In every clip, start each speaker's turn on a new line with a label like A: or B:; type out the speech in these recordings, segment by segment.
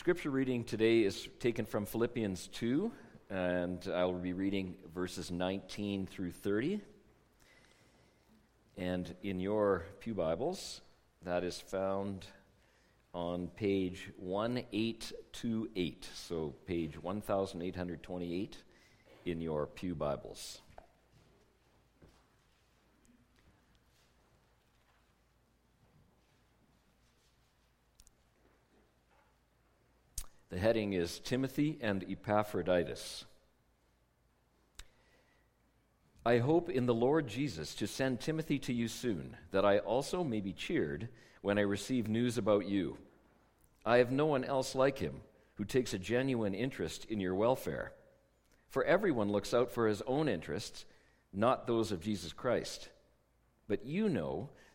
A: Scripture reading today is taken from Philippians 2, and I will be reading verses 19 through 30. And in your Pew Bibles, that is found on page 1828. So, page 1828 in your Pew Bibles. The heading is Timothy and Epaphroditus. I hope in the Lord Jesus to send Timothy to you soon, that I also may be cheered when I receive news about you. I have no one else like him who takes a genuine interest in your welfare. For everyone looks out for his own interests, not those of Jesus Christ. But you know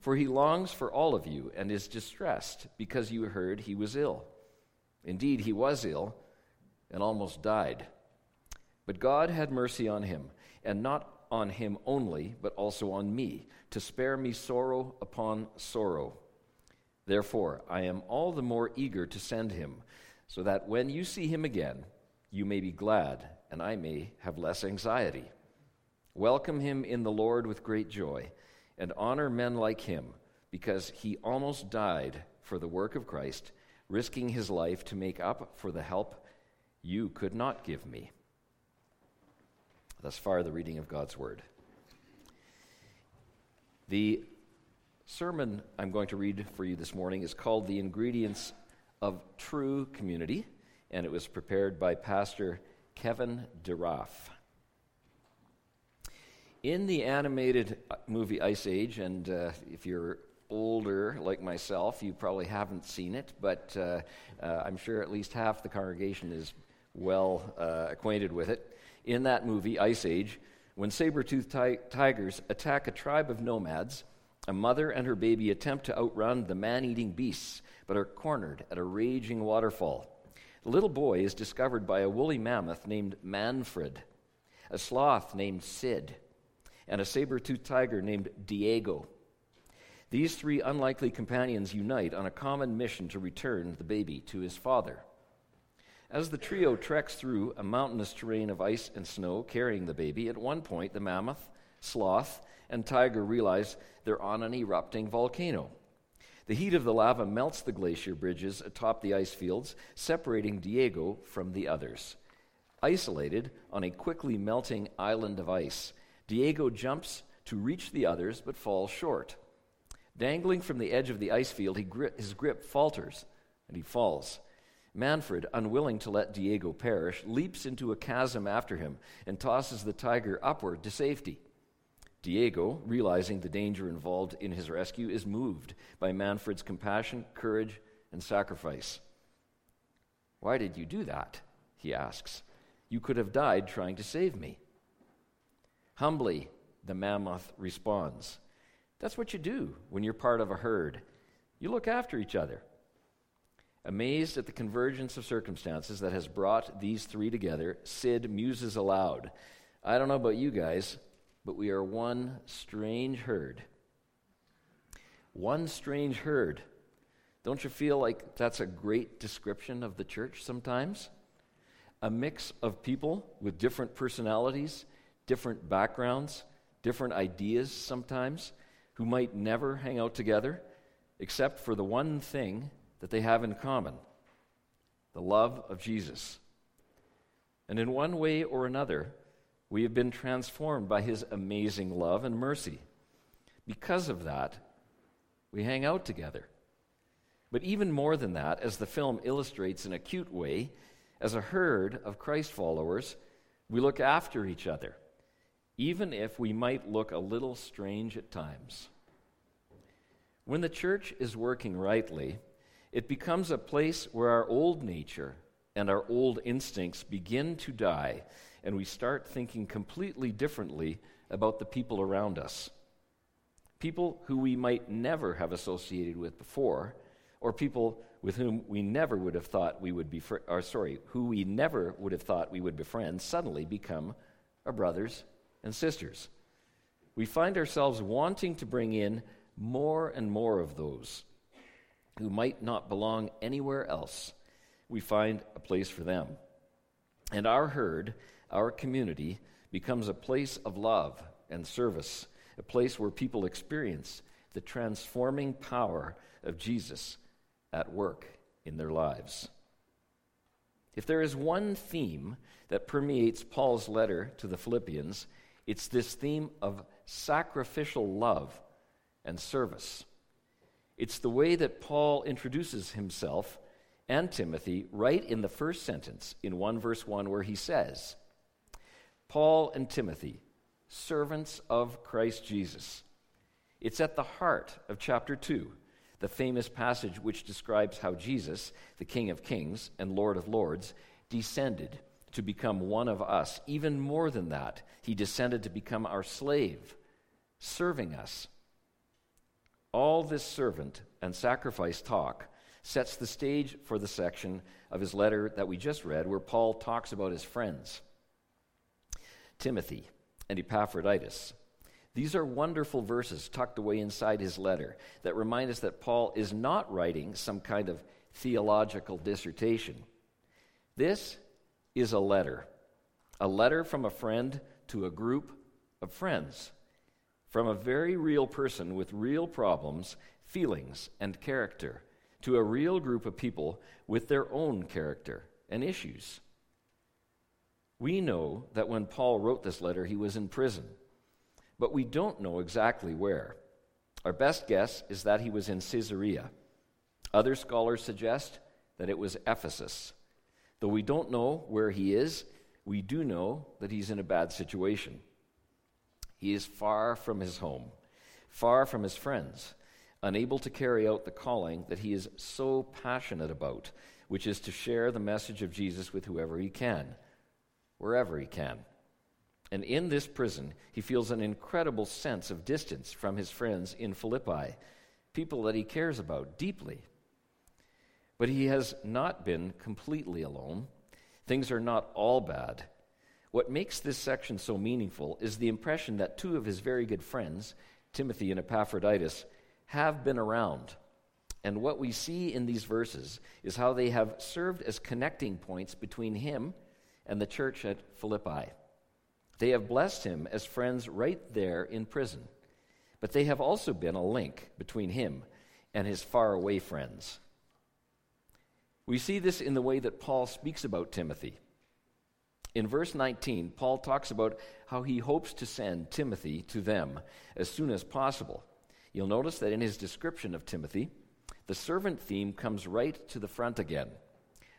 A: For he longs for all of you and is distressed because you heard he was ill. Indeed, he was ill and almost died. But God had mercy on him, and not on him only, but also on me, to spare me sorrow upon sorrow. Therefore, I am all the more eager to send him, so that when you see him again, you may be glad, and I may have less anxiety. Welcome him in the Lord with great joy and honor men like him because he almost died for the work of Christ, risking his life to make up for the help you could not give me. Thus far, the reading of God's Word. The sermon I'm going to read for you this morning is called The Ingredients of True Community, and it was prepared by Pastor Kevin DeRoff. In the animated uh, movie Ice Age, and uh, if you're older like myself, you probably haven't seen it, but uh, uh, I'm sure at least half the congregation is well uh, acquainted with it. In that movie, Ice Age, when saber toothed ti- tigers attack a tribe of nomads, a mother and her baby attempt to outrun the man eating beasts, but are cornered at a raging waterfall. The little boy is discovered by a woolly mammoth named Manfred, a sloth named Sid and a saber toothed tiger named Diego. These three unlikely companions unite on a common mission to return the baby to his father. As the trio treks through a mountainous terrain of ice and snow carrying the baby, at one point the mammoth, sloth, and tiger realize they're on an erupting volcano. The heat of the lava melts the glacier bridges atop the ice fields, separating Diego from the others. Isolated on a quickly melting island of ice, Diego jumps to reach the others but falls short. Dangling from the edge of the ice field, gri- his grip falters and he falls. Manfred, unwilling to let Diego perish, leaps into a chasm after him and tosses the tiger upward to safety. Diego, realizing the danger involved in his rescue, is moved by Manfred's compassion, courage, and sacrifice. Why did you do that? he asks. You could have died trying to save me. Humbly, the mammoth responds. That's what you do when you're part of a herd. You look after each other. Amazed at the convergence of circumstances that has brought these three together, Sid muses aloud. I don't know about you guys, but we are one strange herd. One strange herd. Don't you feel like that's a great description of the church sometimes? A mix of people with different personalities, different backgrounds, different ideas sometimes, who might never hang out together except for the one thing that they have in common the love of Jesus. And in one way or another, we have been transformed by his amazing love and mercy. Because of that, we hang out together. But even more than that, as the film illustrates in a cute way, as a herd of Christ followers, we look after each other even if we might look a little strange at times. When the church is working rightly, it becomes a place where our old nature and our old instincts begin to die, and we start thinking completely differently about the people around us. People who we might never have associated with before, or people with whom we never would have thought we would be, or sorry, who we never would have thought we would befriend, suddenly become our brothers and sisters. We find ourselves wanting to bring in more and more of those who might not belong anywhere else we find a place for them. And our herd, our community, becomes a place of love and service, a place where people experience the transforming power of Jesus at work in their lives. If there is one theme that permeates Paul's letter to the Philippians, it's this theme of sacrificial love and service. It's the way that Paul introduces himself and Timothy right in the first sentence in 1 verse 1 where he says, Paul and Timothy, servants of Christ Jesus. It's at the heart of chapter 2, the famous passage which describes how Jesus, the King of Kings and Lord of Lords, descended to become one of us. Even more than that, he descended to become our slave, serving us. All this servant and sacrifice talk sets the stage for the section of his letter that we just read, where Paul talks about his friends, Timothy and Epaphroditus. These are wonderful verses tucked away inside his letter that remind us that Paul is not writing some kind of theological dissertation. This is a letter, a letter from a friend to a group of friends, from a very real person with real problems, feelings, and character to a real group of people with their own character and issues. We know that when Paul wrote this letter, he was in prison, but we don't know exactly where. Our best guess is that he was in Caesarea. Other scholars suggest that it was Ephesus. Though we don't know where he is, we do know that he's in a bad situation. He is far from his home, far from his friends, unable to carry out the calling that he is so passionate about, which is to share the message of Jesus with whoever he can, wherever he can. And in this prison, he feels an incredible sense of distance from his friends in Philippi, people that he cares about deeply. But he has not been completely alone. Things are not all bad. What makes this section so meaningful is the impression that two of his very good friends, Timothy and Epaphroditus, have been around. And what we see in these verses is how they have served as connecting points between him and the church at Philippi. They have blessed him as friends right there in prison, but they have also been a link between him and his faraway friends. We see this in the way that Paul speaks about Timothy. In verse 19, Paul talks about how he hopes to send Timothy to them as soon as possible. You'll notice that in his description of Timothy, the servant theme comes right to the front again.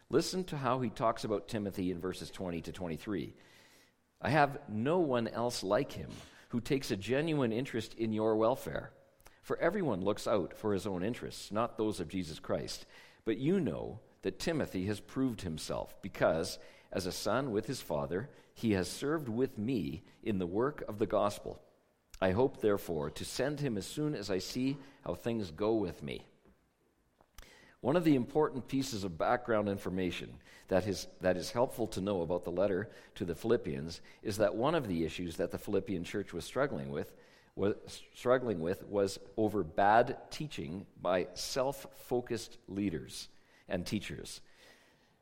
A: Listen to how he talks about Timothy in verses 20 to 23. I have no one else like him who takes a genuine interest in your welfare. For everyone looks out for his own interests, not those of Jesus Christ. But you know that Timothy has proved himself, because, as a son with his father, he has served with me in the work of the gospel. I hope, therefore, to send him as soon as I see how things go with me. One of the important pieces of background information that is, that is helpful to know about the letter to the Philippians is that one of the issues that the Philippian church was struggling with was struggling with was over bad teaching by self-focused leaders and teachers.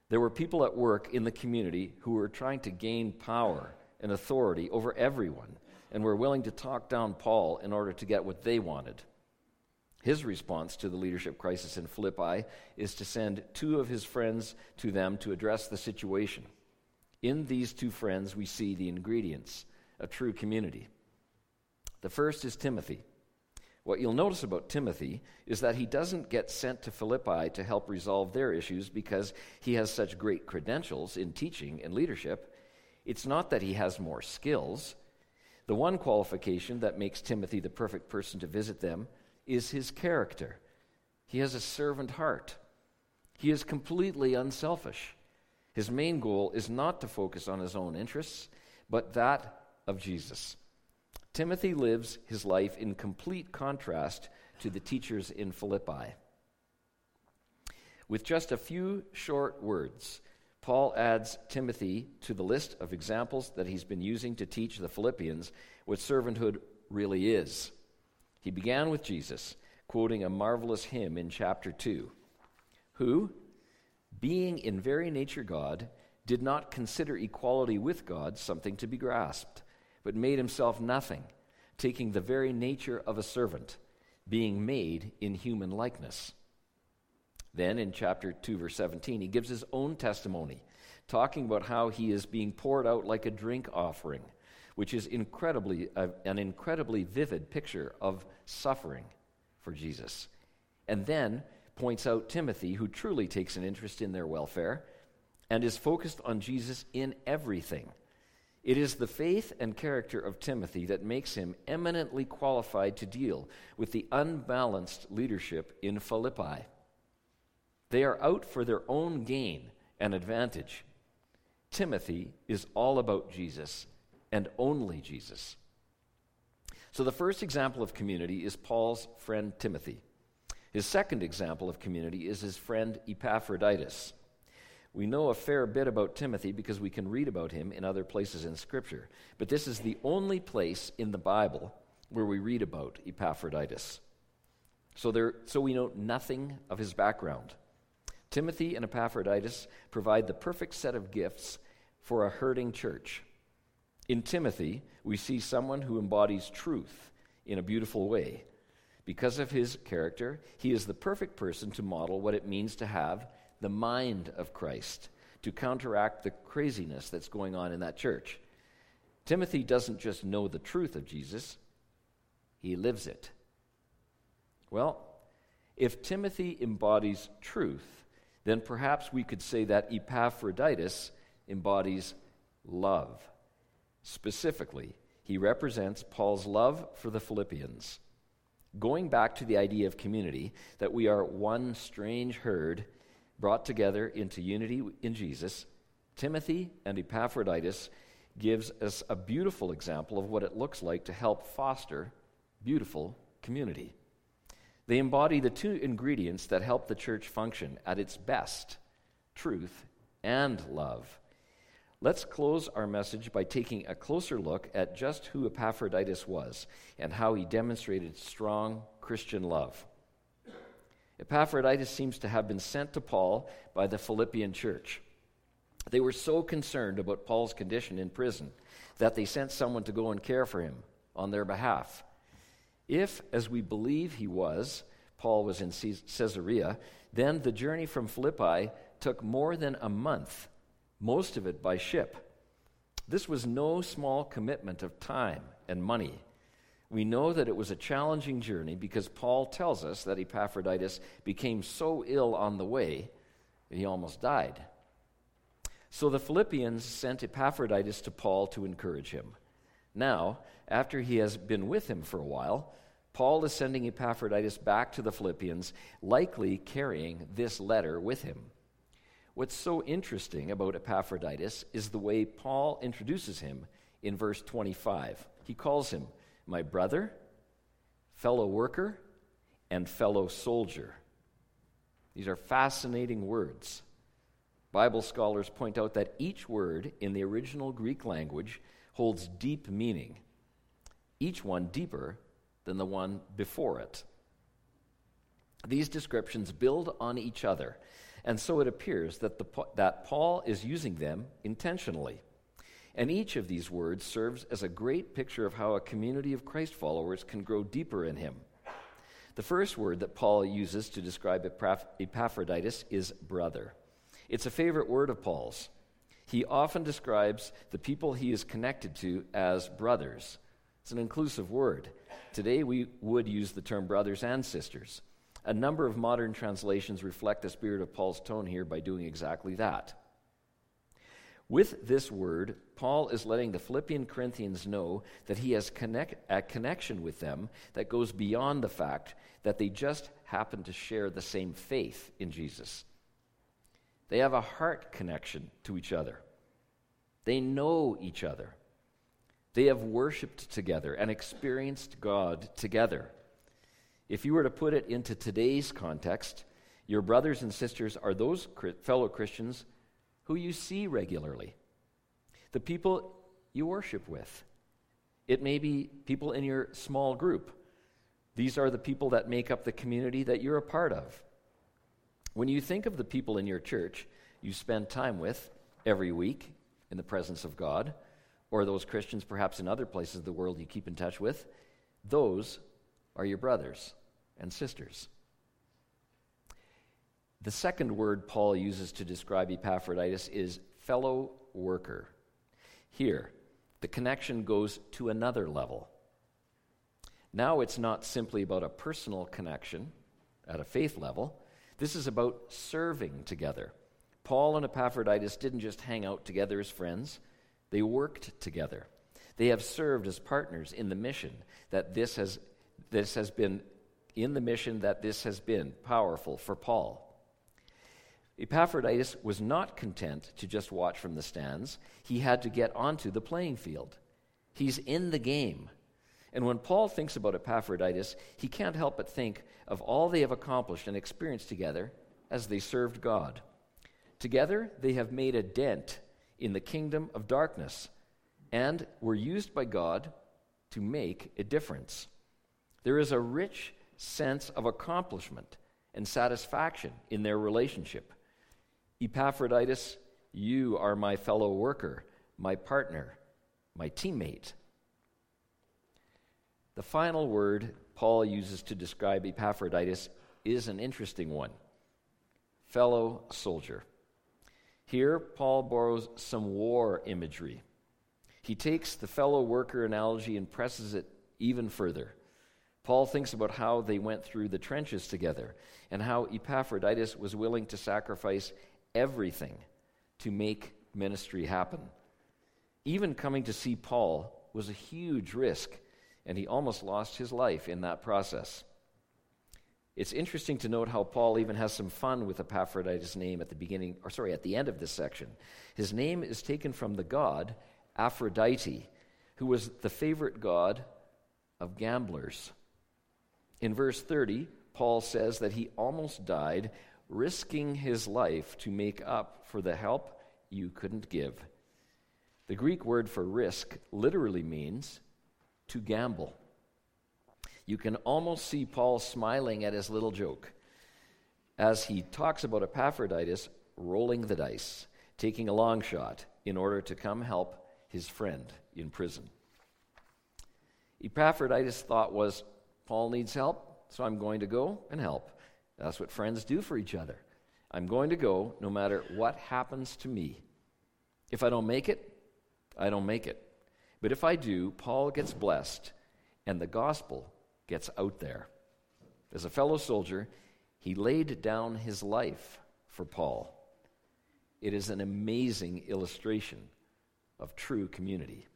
A: There were people at work in the community who were trying to gain power and authority over everyone and were willing to talk down Paul in order to get what they wanted. His response to the leadership crisis in Philippi is to send two of his friends to them to address the situation. In these two friends, we see the ingredients of true community. The first is Timothy. What you'll notice about Timothy is that he doesn't get sent to Philippi to help resolve their issues because he has such great credentials in teaching and leadership. It's not that he has more skills, the one qualification that makes Timothy the perfect person to visit them is his character. He has a servant heart. He is completely unselfish. His main goal is not to focus on his own interests, but that of Jesus. Timothy lives his life in complete contrast to the teachers in Philippi. With just a few short words, Paul adds Timothy to the list of examples that he's been using to teach the Philippians what servanthood really is. He began with Jesus, quoting a marvelous hymn in chapter 2, who, being in very nature God, did not consider equality with God something to be grasped, but made himself nothing, taking the very nature of a servant, being made in human likeness. Then in chapter 2, verse 17, he gives his own testimony, talking about how he is being poured out like a drink offering, which is incredibly, uh, an incredibly vivid picture of suffering for Jesus. And then points out Timothy, who truly takes an interest in their welfare and is focused on Jesus in everything. It is the faith and character of Timothy that makes him eminently qualified to deal with the unbalanced leadership in Philippi. They are out for their own gain and advantage. Timothy is all about Jesus and only Jesus. So, the first example of community is Paul's friend Timothy. His second example of community is his friend Epaphroditus. We know a fair bit about Timothy because we can read about him in other places in Scripture. But this is the only place in the Bible where we read about Epaphroditus. So, there, so we know nothing of his background. Timothy and Epaphroditus provide the perfect set of gifts for a hurting church. In Timothy, we see someone who embodies truth in a beautiful way. Because of his character, he is the perfect person to model what it means to have the mind of Christ, to counteract the craziness that's going on in that church. Timothy doesn't just know the truth of Jesus, he lives it. Well, if Timothy embodies truth, then perhaps we could say that Epaphroditus embodies love. Specifically, he represents Paul's love for the Philippians. Going back to the idea of community, that we are one strange herd brought together into unity in Jesus, Timothy and Epaphroditus gives us a beautiful example of what it looks like to help foster beautiful community. They embody the two ingredients that help the church function at its best truth and love. Let's close our message by taking a closer look at just who Epaphroditus was and how he demonstrated strong Christian love. Epaphroditus seems to have been sent to Paul by the Philippian church. They were so concerned about Paul's condition in prison that they sent someone to go and care for him on their behalf. If, as we believe he was, Paul was in Caesarea, then the journey from Philippi took more than a month, most of it by ship. This was no small commitment of time and money. We know that it was a challenging journey because Paul tells us that Epaphroditus became so ill on the way that he almost died. So the Philippians sent Epaphroditus to Paul to encourage him. Now, after he has been with him for a while, Paul is sending Epaphroditus back to the Philippians, likely carrying this letter with him. What's so interesting about Epaphroditus is the way Paul introduces him in verse 25. He calls him my brother, fellow worker, and fellow soldier. These are fascinating words. Bible scholars point out that each word in the original Greek language holds deep meaning, each one deeper than the one before it. These descriptions build on each other, and so it appears that, the, that Paul is using them intentionally. And each of these words serves as a great picture of how a community of Christ followers can grow deeper in him. The first word that Paul uses to describe Epaphroditus is brother. It's a favorite word of Paul's. He often describes the people he is connected to as brothers. It's an inclusive word. Today, we would use the term brothers and sisters. A number of modern translations reflect the spirit of Paul's tone here by doing exactly that. With this word, Paul is letting the Philippian Corinthians know that he has connect, a connection with them that goes beyond the fact that they just happen to share the same faith in Jesus. They have a heart connection to each other. They know each other. They have worshiped together and experienced God together. If you were to put it into today's context, your brothers and sisters are those fellow Christians who you see regularly, the people you worship with. It may be people in your small group. These are the people that make up the community that you're a part of. When you think of the people in your church you spend time with every week in the presence of God, or those Christians perhaps in other places of the world you keep in touch with, those are your brothers and sisters. The second word Paul uses to describe Epaphroditus is fellow worker. Here, the connection goes to another level. Now it's not simply about a personal connection at a faith level, this is about serving together. Paul and Epaphroditus didn't just hang out together as friends, they worked together. They have served as partners in the mission that this has, this has been, in the mission that this has been powerful for Paul. Epaphroditus was not content to just watch from the stands. He had to get onto the playing field. He's in the game. And when Paul thinks about Epaphroditus, he can't help but think of all they have accomplished and experienced together as they served God. Together, they have made a dent in the kingdom of darkness and were used by God to make a difference. There is a rich sense of accomplishment and satisfaction in their relationship. Epaphroditus, you are my fellow worker, my partner, my teammate. The final word Paul uses to describe Epaphroditus is an interesting one fellow soldier. Here, Paul borrows some war imagery. He takes the fellow worker analogy and presses it even further. Paul thinks about how they went through the trenches together and how Epaphroditus was willing to sacrifice everything to make ministry happen. Even coming to see Paul was a huge risk, and he almost lost his life in that process. It's interesting to note how Paul even has some fun with Epaphroditus' name at the beginning, or sorry, at the end of this section. His name is taken from the god Aphrodite, who was the favorite god of gamblers. In verse 30, Paul says that he almost died risking his life to make up for the help you couldn't give. The Greek word for risk literally means to gamble. You can almost see Paul smiling at his little joke as he talks about Epaphroditus rolling the dice, taking a long shot in order to come help his friend in prison. Epaphroditus' thought was Paul needs help, so I'm going to go and help. That's what friends do for each other. I'm going to go no matter what happens to me. If I don't make it, I don't make it. But if I do, Paul gets blessed and the gospel gets out there. As a fellow soldier, he laid down his life for Paul. It is an amazing illustration of true community.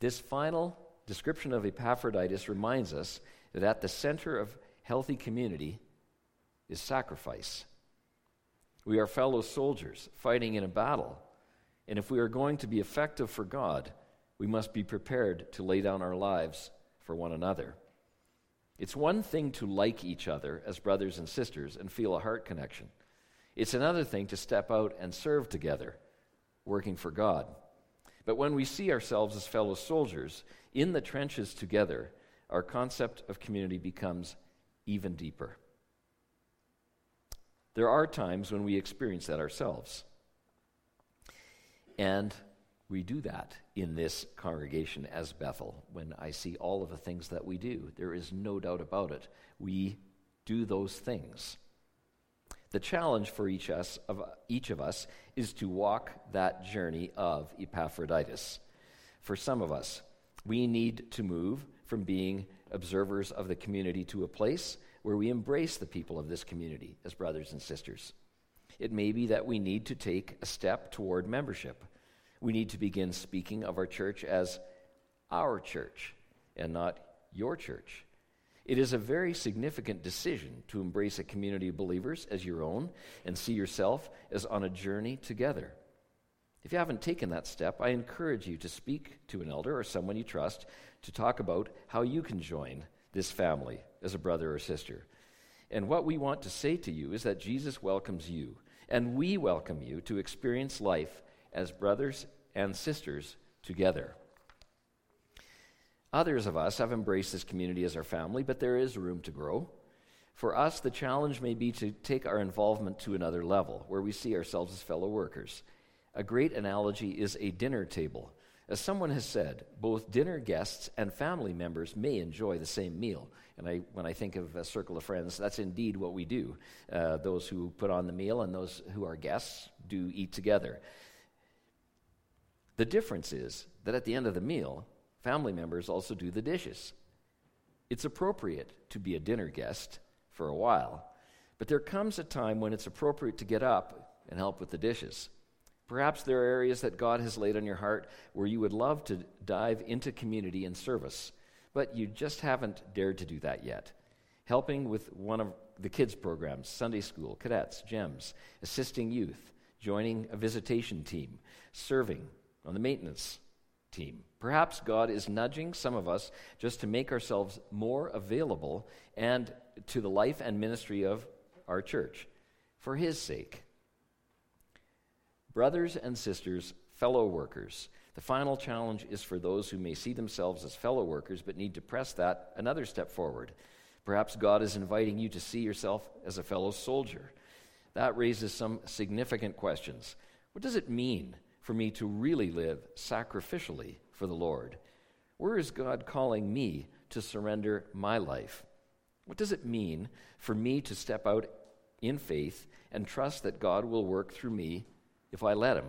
A: This final description of Epaphroditus reminds us that at the center of healthy community is sacrifice. We are fellow soldiers fighting in a battle. And if we are going to be effective for God, we must be prepared to lay down our lives for one another. It's one thing to like each other as brothers and sisters and feel a heart connection. It's another thing to step out and serve together, working for God. But when we see ourselves as fellow soldiers in the trenches together, our concept of community becomes even deeper. There are times when we experience that ourselves. And we do that in this congregation as Bethel when I see all of the things that we do. There is no doubt about it. We do those things. The challenge for each, us, of, each of us is to walk that journey of Epaphroditus. For some of us, we need to move from being observers of the community to a place where we embrace the people of this community as brothers and sisters. It may be that we need to take a step toward membership. We need to begin speaking of our church as our church and not your church. It is a very significant decision to embrace a community of believers as your own and see yourself as on a journey together. If you haven't taken that step, I encourage you to speak to an elder or someone you trust to talk about how you can join this family as a brother or sister. And what we want to say to you is that Jesus welcomes you, and we welcome you to experience life as brothers and sisters together. Others of us have embraced this community as our family, but there is room to grow. For us, the challenge may be to take our involvement to another level, where we see ourselves as fellow workers. A great analogy is a dinner table. As someone has said, both dinner guests and family members may enjoy the same meal. And I, when I think of a circle of friends, that's indeed what we do. Uh, those who put on the meal and those who are guests do eat together. The difference is that at the end of the meal, family members also do the dishes. It's appropriate to be a dinner guest for a while, but there comes a time when it's appropriate to get up and help with the dishes. Perhaps there are areas that God has laid on your heart where you would love to dive into community and service, but you just haven't dared to do that yet. Helping with one of the kids' programs, Sunday school, cadets, GEMS, assisting youth, joining a visitation team, serving on the maintenance team. Perhaps God is nudging some of us just to make ourselves more available and to the life and ministry of our church for His sake. Brothers and sisters, fellow workers, the final challenge is for those who may see themselves as fellow workers but need to press that another step forward. Perhaps God is inviting you to see yourself as a fellow soldier. That raises some significant questions. What does it mean for me to really live sacrificially for the Lord? Where is God calling me to surrender my life? What does it mean for me to step out in faith and trust that God will work through me if I let Him?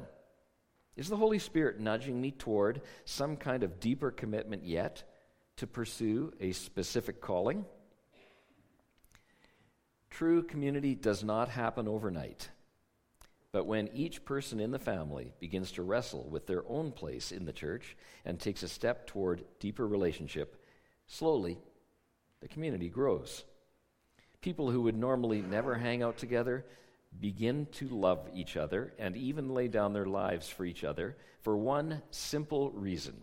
A: Is the Holy Spirit nudging me toward some kind of deeper commitment yet to pursue a specific calling? True community does not happen overnight. But when each person in the family begins to wrestle with their own place in the church and takes a step toward deeper relationship, slowly the community grows. People who would normally never hang out together begin to love each other and even lay down their lives for each other for one simple reason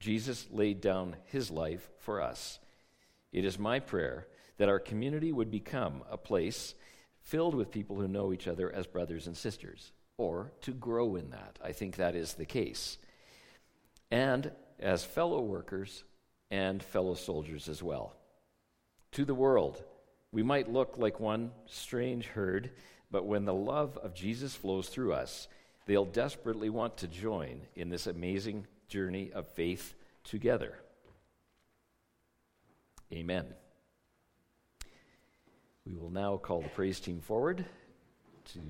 A: Jesus laid down his life for us. It is my prayer that our community would become a place filled with people who know each other as brothers and sisters, or to grow in that. I think that is the case. And as fellow workers and fellow soldiers as well. To the world, we might look like one strange herd, but when the love of Jesus flows through us, they'll desperately want to join in this amazing journey of faith together. Amen. We will now call the praise team forward to